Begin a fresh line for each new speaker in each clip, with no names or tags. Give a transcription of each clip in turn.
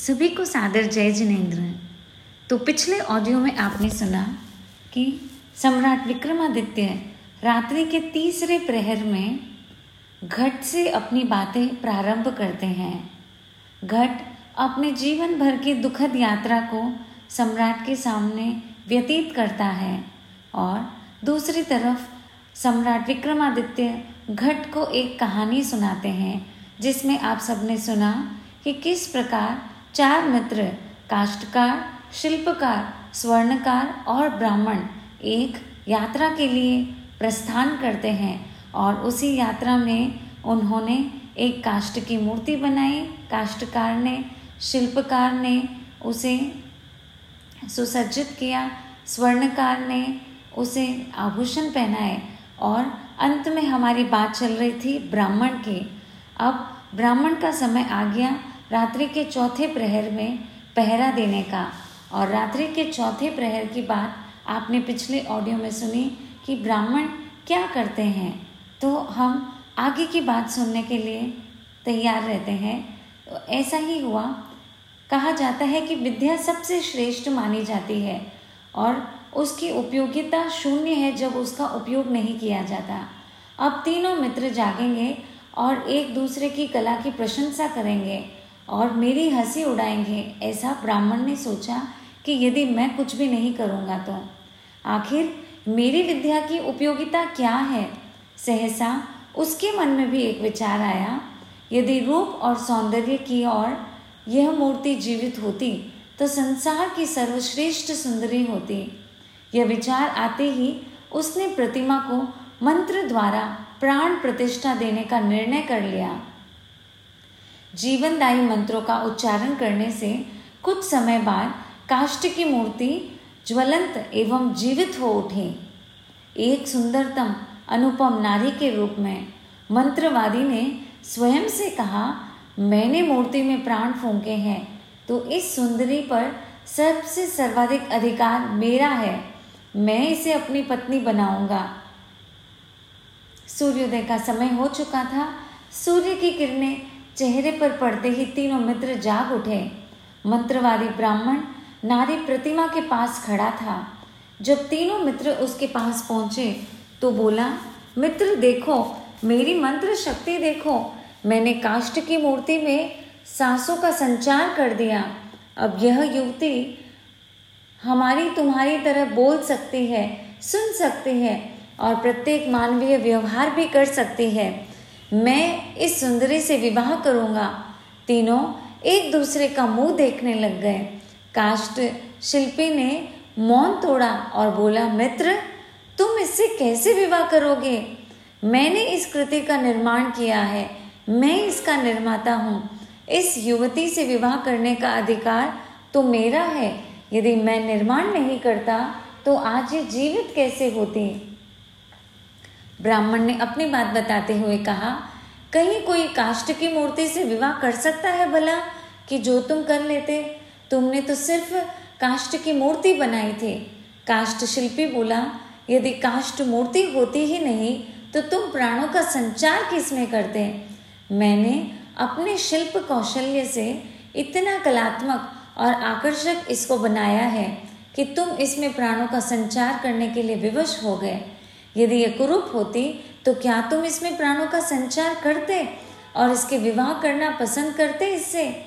सभी को सादर जय जिनेन्द्र। तो पिछले ऑडियो में आपने सुना कि सम्राट विक्रमादित्य रात्रि के तीसरे प्रहर में घट से अपनी बातें प्रारंभ करते हैं। घट अपने जीवन भर की दुखद यात्रा को सम्राट के सामने व्यतीत करता है और दूसरी तरफ़ सम्राट विक्रमादित्य घट को एक कहानी सुनाते हैं, जिसमें आप सबने सुना कि किस प्रकार चार मित्र, काष्टकार, शिल्पकार, स्वर्णकार और ब्राह्मण एक यात्रा के लिए प्रस्थान करते हैं और उसी यात्रा में उन्होंने एक काष्ट की मूर्ति बनाई। काष्टकार ने, शिल्पकार ने उसे सुसज्जित किया। स्वर्णकार ने उसे आभूषण पहनाए और अंत में हमारी बात चल रही थी ब्राह्मण की। अब ब्राह्मण का समय आ गया रात्रि के चौथे प्रहर में पहरा देने का। और रात्रि के चौथे प्रहर की बात आपने पिछले ऑडियो में सुनी कि ब्राह्मण क्या करते हैं। तो हम आगे की बात सुनने के लिए तैयार रहते हैं। तो ऐसा ही हुआ। कहा जाता है कि विद्या सबसे श्रेष्ठ मानी जाती है और उसकी उपयोगिता शून्य है जब उसका उपयोग नहीं किया जाता। अब तीनों मित्र जागेंगे और एक दूसरे की कला की प्रशंसा करेंगे। और मेरी हँसी उड़ाएँगे, ऐसा ब्राह्मण ने सोचा कि यदि मैं कुछ भी नहीं करूँगा तो। आखिर मेरी विद्या की उपयोगिता क्या है? सहसा उसके मन में भी एक विचार आया, यदि रूप और सौंदर्य की ओर यह मूर्ति जीवित होती तो संसार की सर्वश्रेष्ठ सुंदरी होती। यह विचार आते ही उसने प्रतिमा को मंत्र द्वारा प्राण प्रतिष्ठा देने का निर्णय कर लिया। जीवनदायी मंत्रों का उच्चारण करने से कुछ समय बाद काष्ट की मूर्ति ज्वलंत एवं जीवित हो उठे। एक सुंदरतम अनुपम नारी के रूप में मंत्रवादी ने स्वयं से कहा, मैंने मूर्ति में प्राण फूंके हैं तो इस सुंदरी पर सबसे सर्वाधिक अधिकार मेरा है। मैं इसे अपनी पत्नी बनाऊँगा। सूर्योदय का समय हो चुका था। सूर्य की किरणें चेहरे पर पड़ते ही तीनों मित्र जाग उठे। मंत्रवादी ब्राह्मण नारी प्रतिमा के पास खड़ा था। जब तीनों मित्र उसके पास पहुँचे तो बोला, मित्र, देखो, मेरी मंत्र शक्ति देखो। मैंने काष्ट की मूर्ति में सांसों का संचार कर दिया। अब यह युवती हमारी तुम्हारी तरह बोल सकती है, सुन सकती है और प्रत्येक मानवीय व्यवहार भी कर सकती है। मैं इस सुंदरी से विवाह करूँगा। तीनों एक दूसरे का मुँह देखने लग गए। काष्ट शिल्पी ने मौन तोड़ा और बोला, मित्र, तुम इससे कैसे विवाह करोगे? मैंने इस कृति का निर्माण किया है। मैं इसका निर्माता हूँ। इस युवती से विवाह करने का अधिकार तो मेरा है। यदि मैं निर्माण नहीं करता तो आज ये जीवित कैसे होती? ब्राह्मण ने अपनी बात बताते हुए कहा, कहीं कोई काष्ट की मूर्ति से विवाह कर सकता है भला? कि जो तुम कर लेते? तुमने तो सिर्फ़ काष्ट की मूर्ति बनाई थी। काष्ट शिल्पी बोला, यदि काष्ट मूर्ति होती ही नहीं तो तुम प्राणों का संचार किसमें करते? मैंने अपने शिल्प कौशल्य से इतना कलात्मक और आकर्षक इसको बनाया है कि तुम इसमें प्राणों का संचार करने के लिए विवश हो गए। यदि ये कुरूप होती तो क्या तुम इसमें प्राणों का संचार करते और इसके विवाह करना पसंद करते इससे?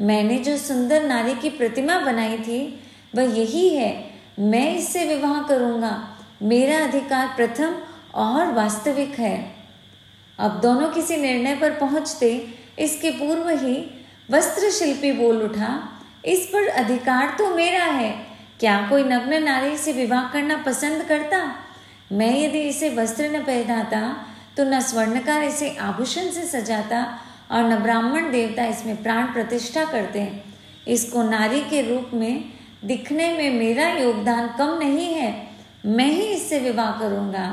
मैंने जो सुंदर नारी की प्रतिमा बनाई थी, वह यही है। मैं इससे विवाह करूँगा। मेरा अधिकार प्रथम और वास्तविक है। अब दोनों किसी निर्णय पर पहुँचते, इसके पूर्व ही वस्त्र शिल्पी बोल उठा, इस पर अधिकार तो मेरा है। क्या कोई नग्न नारी से विवाह करना पसंद करता? मैं यदि इसे वस्त्र न पहनाता तो न स्वर्णकार इसे आभूषण से सजाता और न ब्राह्मण देवता इसमें प्राण प्रतिष्ठा करते हैं। इसको नारी के रूप में दिखने में मेरा योगदान कम नहीं है। मैं ही इससे विवाह करूँगा।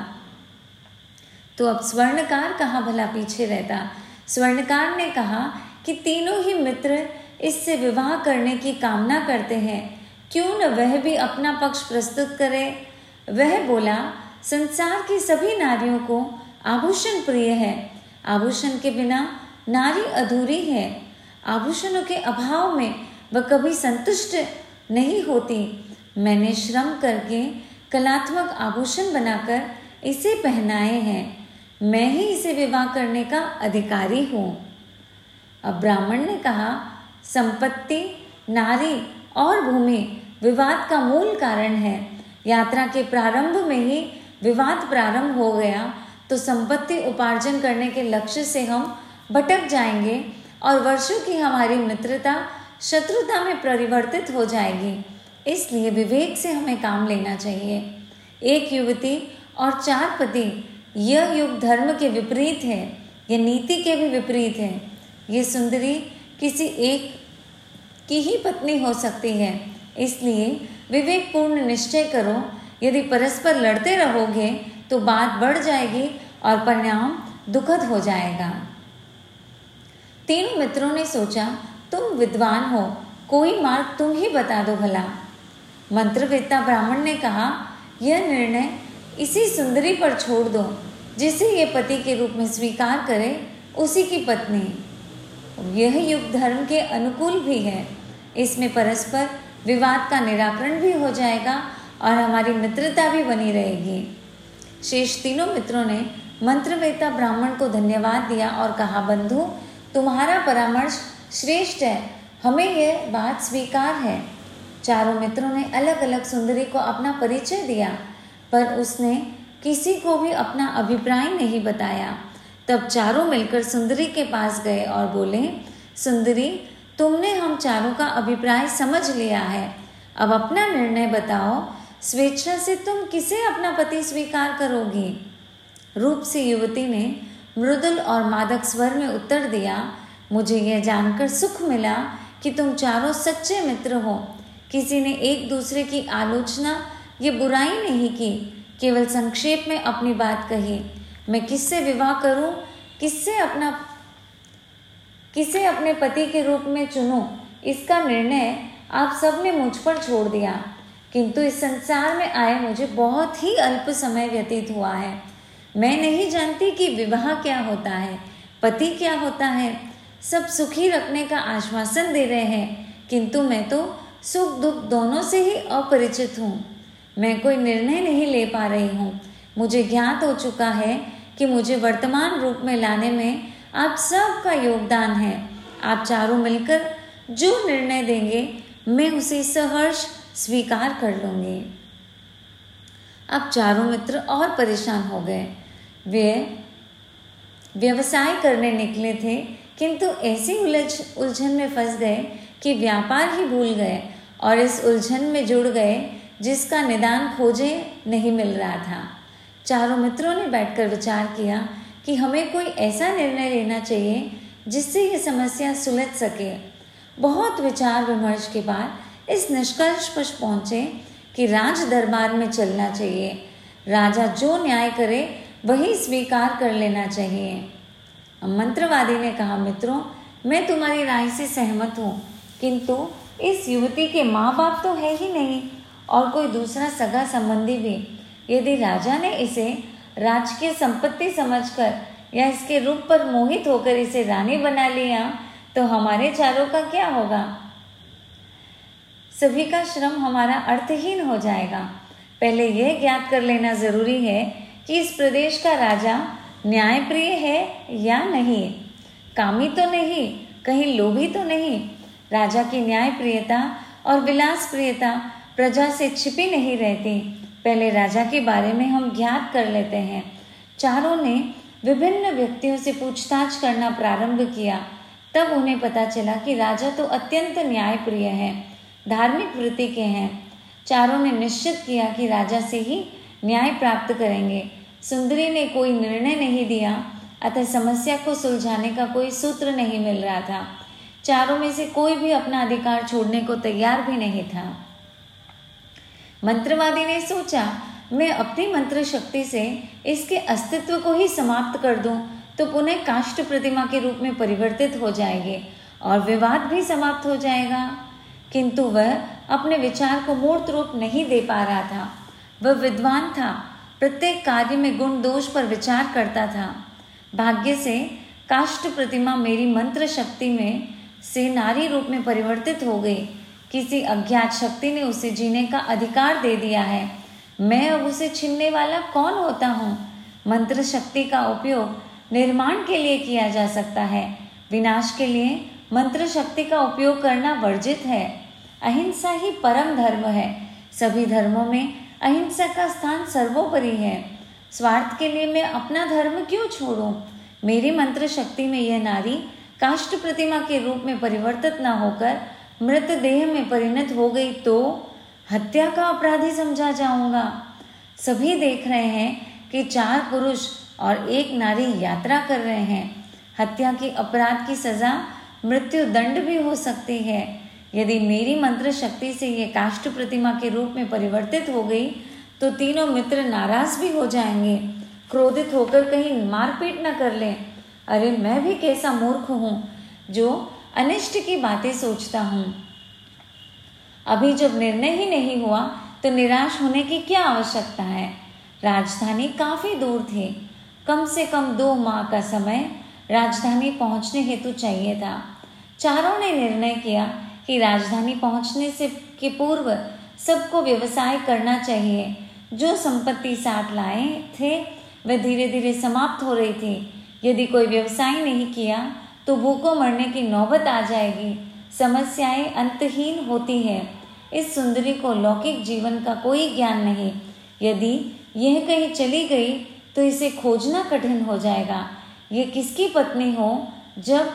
तो अब स्वर्णकार कहाँ भला पीछे रहता? स्वर्णकार ने कहा कि तीनों ही मित्र इससे विवाह करने की कामना करते हैं। क्यों न वह भी अपना पक्ष प्रस्तुत करे? वह बोला संसार की सभी नारियों को आभूषण प्रिय है। आभूषण के बिना नारी अधूरी है। आभूषणों के अभाव में वह कभी संतुष्ट नहीं होती। मैंने श्रम करके कलात्मक आभूषण बनाकर इसे पहनाए हैं। मैं ही इसे विवाह करने का अधिकारी हूँ। अब ब्राह्मण ने कहा, संपत्ति, नारी और भूमि विवाद का मूल कारण है। यात्रा के प्रारंभ में ही विवाद प्रारंभ हो गया तो संपत्ति उपार्जन करने के लक्ष्य से हम भटक जाएँगे और वर्षों की हमारी मित्रता शत्रुता में परिवर्तित हो जाएगी। इसलिए विवेक से हमें काम लेना चाहिए। एक युवती और चार पति, यह युग धर्म के विपरीत है, यह नीति के भी विपरीत है। ये सुंदरी किसी एक की ही पत्नी हो सकती है, इसलिए विवेकपूर्ण निश्चय करो यदि परस्पर लड़ते रहोगे तो बात बढ़ जाएगी और परिणाम दुखद हो जाएगा। तीनों मित्रों ने सोचा, तुम विद्वान हो, कोई मार्ग तुम ही बता दो भला। मंत्रवेत्ता ब्राह्मण ने कहा, यह निर्णय इसी सुंदरी पर छोड़ दो, जिसे ये पति के रूप में स्वीकार करे, उसी की पत्नी। यह युग धर्म के अनुकूल भी है। इसमें परस्पर विवाद का निराकरण भी हो जाएगा और हमारी मित्रता भी बनी रहेगी। शेष तीनों मित्रों ने मंत्रवेता ब्राह्मण को धन्यवाद दिया और कहा, बंधु, तुम्हारा परामर्श श्रेष्ठ है। हमें यह बात स्वीकार है। चारों मित्रों ने अलग अलग सुंदरी को अपना परिचय दिया, पर उसने किसी को भी अपना अभिप्राय नहीं बताया। तब चारों मिलकर सुंदरी के पास गए और बोले, सुंदरी, तुमने हम चारों का अभिप्राय समझ लिया है। अब अपना निर्णय बताओ स्वेच्छा से तुम किसे अपना पति स्वीकार करोगी? रूप से युवती ने मृदुल और मादक स्वर में उत्तर दिया, मुझे यह जानकर सुख मिला कि तुम चारों सच्चे मित्र हो। किसी ने एक दूसरे की आलोचना ये बुराई नहीं की, केवल संक्षेप में अपनी बात कही। मैं किससे विवाह करूँ? किससे अपना, किसे अपने पति के रूप में चुनूं? इसका निर्णय आप सबने मुझ पर छोड़ दिया। किंतु इस संसार में आए मुझे बहुत ही अल्प समय व्यतीत हुआ है। मैं नहीं जानती कि विवाह क्या होता है, पति क्या होता है। सब सुखी रखने का आश्वासन दे रहे हैं, किंतु मैं तो सुख दुख दोनों से ही अपरिचित हूँ। मैं कोई निर्णय नहीं ले पा रही हूँ। मुझे ज्ञात हो चुका है कि मुझे वर्तमान रूप में लाने में आप सबका योगदान है। आप चारों मिलकर जो निर्णय देंगे, मैं उसे सहर्ष स्वीकार कर लूँगी। अब चारों मित्र और परेशान हो गए। वे व्यवसाय करने निकले थे, किंतु ऐसी उलझ, उलझन में फंस गए कि व्यापार ही भूल गए और इस उलझन में जुड़ गए जिसका निदान खोजे नहीं मिल रहा था। चारों मित्रों ने बैठकर विचार किया कि हमें कोई ऐसा निर्णय लेना चाहिए जिससे ये समस्या सुलझ सके। बहुत विचार विमर्श के बाद इस निष्कर्ष पर पहुँचे कि राज दरबार में चलना चाहिए। राजा जो न्याय करे, वही स्वीकार कर लेना चाहिए। मंत्रवादी ने कहा, मित्रों, मैं तुम्हारी राय से सहमत हूँ, किंतु इस युवती के माँ बाप तो है ही नहीं, और कोई दूसरा सगा संबंधी भी। यदि राजा ने इसे राजकीय संपत्ति समझकर या इसके रूप पर मोहित होकर इसे रानी बना लिया तो हमारे चारों का क्या होगा? सभी का श्रम हमारा अर्थहीन हो जाएगा। पहले यह ज्ञात कर लेना ज़रूरी है कि इस प्रदेश का राजा न्यायप्रिय है या नहीं। कामी तो नहीं, कहीं लोभी तो नहीं। राजा की न्यायप्रियता और विलास प्रियता प्रजा से छिपी नहीं रहती। पहले राजा के बारे में हम ज्ञात कर लेते हैं। चारों ने विभिन्न व्यक्तियों से पूछताछ करना प्रारंभ किया। तब उन्हें पता चला कि राजा तो अत्यंत न्यायप्रिय है। धार्मिक वृत्ति के हैं। चारों ने निश्चित किया कि राजा से ही न्याय प्राप्त करेंगे। सुंदरी ने कोई निर्णय नहीं दिया, अतः समस्या को सुलझाने का कोई सूत्र नहीं मिल रहा था। चारों में से कोई भी अपना अधिकार छोड़ने को तैयार भी नहीं था। मंत्रवादी ने सोचा, मैं अपनी मंत्र शक्ति से इसके अस्तित्व को ही समाप्त कर दूँ तो पुनः काष्ट प्रतिमा के रूप में परिवर्तित हो जाएँगे और विवाद भी समाप्त हो जाएगा। किंतु वह अपने विचार को मूर्त रूप नहीं दे पा रहा था। वह विद्वान था, प्रत्येक कार्य में गुण दोष पर विचार करता था। भाग्य से काष्ट प्रतिमा मेरी मंत्र शक्ति में से नारी रूप में परिवर्तित हो गई। किसी अज्ञात शक्ति ने उसे जीने का अधिकार दे दिया है। मैं अब उसे छीनने वाला कौन होता हूँ? मंत्र शक्ति का उपयोग निर्माण के लिए किया जा सकता है। विनाश के लिए मंत्र शक्ति का उपयोग करना वर्जित है। अहिंसा ही परम धर्म है। सभी धर्मों में अहिंसा का स्थान सर्वोपरि है। स्वार्थ के लिए मैं अपना धर्म क्यों छोड़ूं? मेरी मंत्र शक्ति में यह नारी काष्ट प्रतिमा के रूप में परिवर्तित न होकर मृत देह में परिणत हो गई तो हत्या का अपराधी समझा जाऊँगा। सभी देख रहे हैं कि चार पुरुष और एक नारी यात्रा कर रहे हैं। हत्या के अपराध की सजा मृत्यु दंड भी हो सकती है। यदि मेरी मंत्र शक्ति से ये काष्ट प्रतिमा के रूप में परिवर्तित हो गई तो तीनों मित्र नाराज़ भी हो जाएँगे। क्रोधित होकर कहीं मारपीट न कर लें। अरे, मैं भी कैसा मूर्ख हूँ, जो अनिष्ट की बातें सोचता हूँ। अभी जब निर्णय ही नहीं हुआ तो निराश होने की क्या आवश्यकता है? राजधानी काफ़ी दूर थी। कम से कम दो माह का समय राजधानी पहुँचने हेतु चाहिए था। चारों ने निर्णय किया कि राजधानी पहुँचने से के पूर्व सबको व्यवसाय करना चाहिए। जो संपत्ति साथ लाए थे वह धीरे धीरे समाप्त हो रही थी। यदि कोई व्यवसाय नहीं किया तो भूखों मरने की नौबत आ जाएगी। समस्याएँ अंतहीन होती है। इस सुंदरी को लौकिक जीवन का कोई ज्ञान नहीं। यदि यह कहीं चली गई तो इसे खोजना कठिन हो जाएगा। ये किसकी पत्नी हो? जब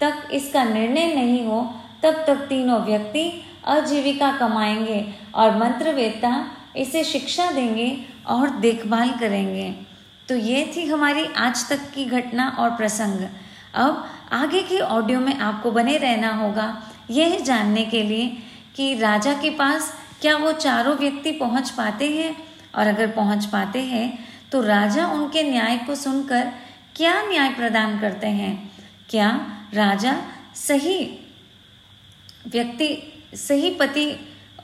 तक इसका निर्णय नहीं हो, तब तक तीनों व्यक्ति आजीविका कमाएँगे और मंत्रवेत्ता इसे शिक्षा देंगे और देखभाल करेंगे। तो ये थी हमारी आज तक की घटना और प्रसंग। अब आगे की ऑडियो में आपको बने रहना होगा। यह जानने के लिए कि राजा के पास क्या वो चारों व्यक्ति पहुँच पाते हैं? और अगर पहुँच पाते हैं तो राजा उनके न्याय को सुनकर क्या न्याय प्रदान करते हैं? क्या राजा सही व्यक्ति, सही पति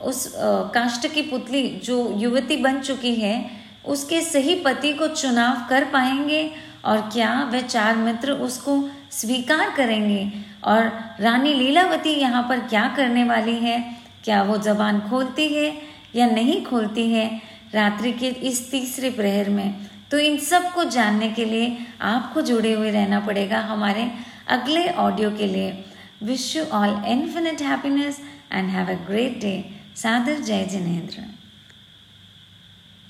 उस काष्ट की पुतली जो युवती बन चुकी है, उसके सही पति को चुनाव कर पाएँगे? और क्या वह चार मित्र उसको स्वीकार करेंगे? और रानी लीलावती यहाँ पर क्या करने वाली है? क्या वो जबान खोलती है या नहीं खोलती है? रात्रि के इस तीसरे प्रहर में तो इन सबको जानने के लिए आपको जुड़े हुए रहना पड़ेगा हमारे अगले ऑडियो के लिए. Wish you all infinite happiness and have a great day सादर जय जिनेन्द्र.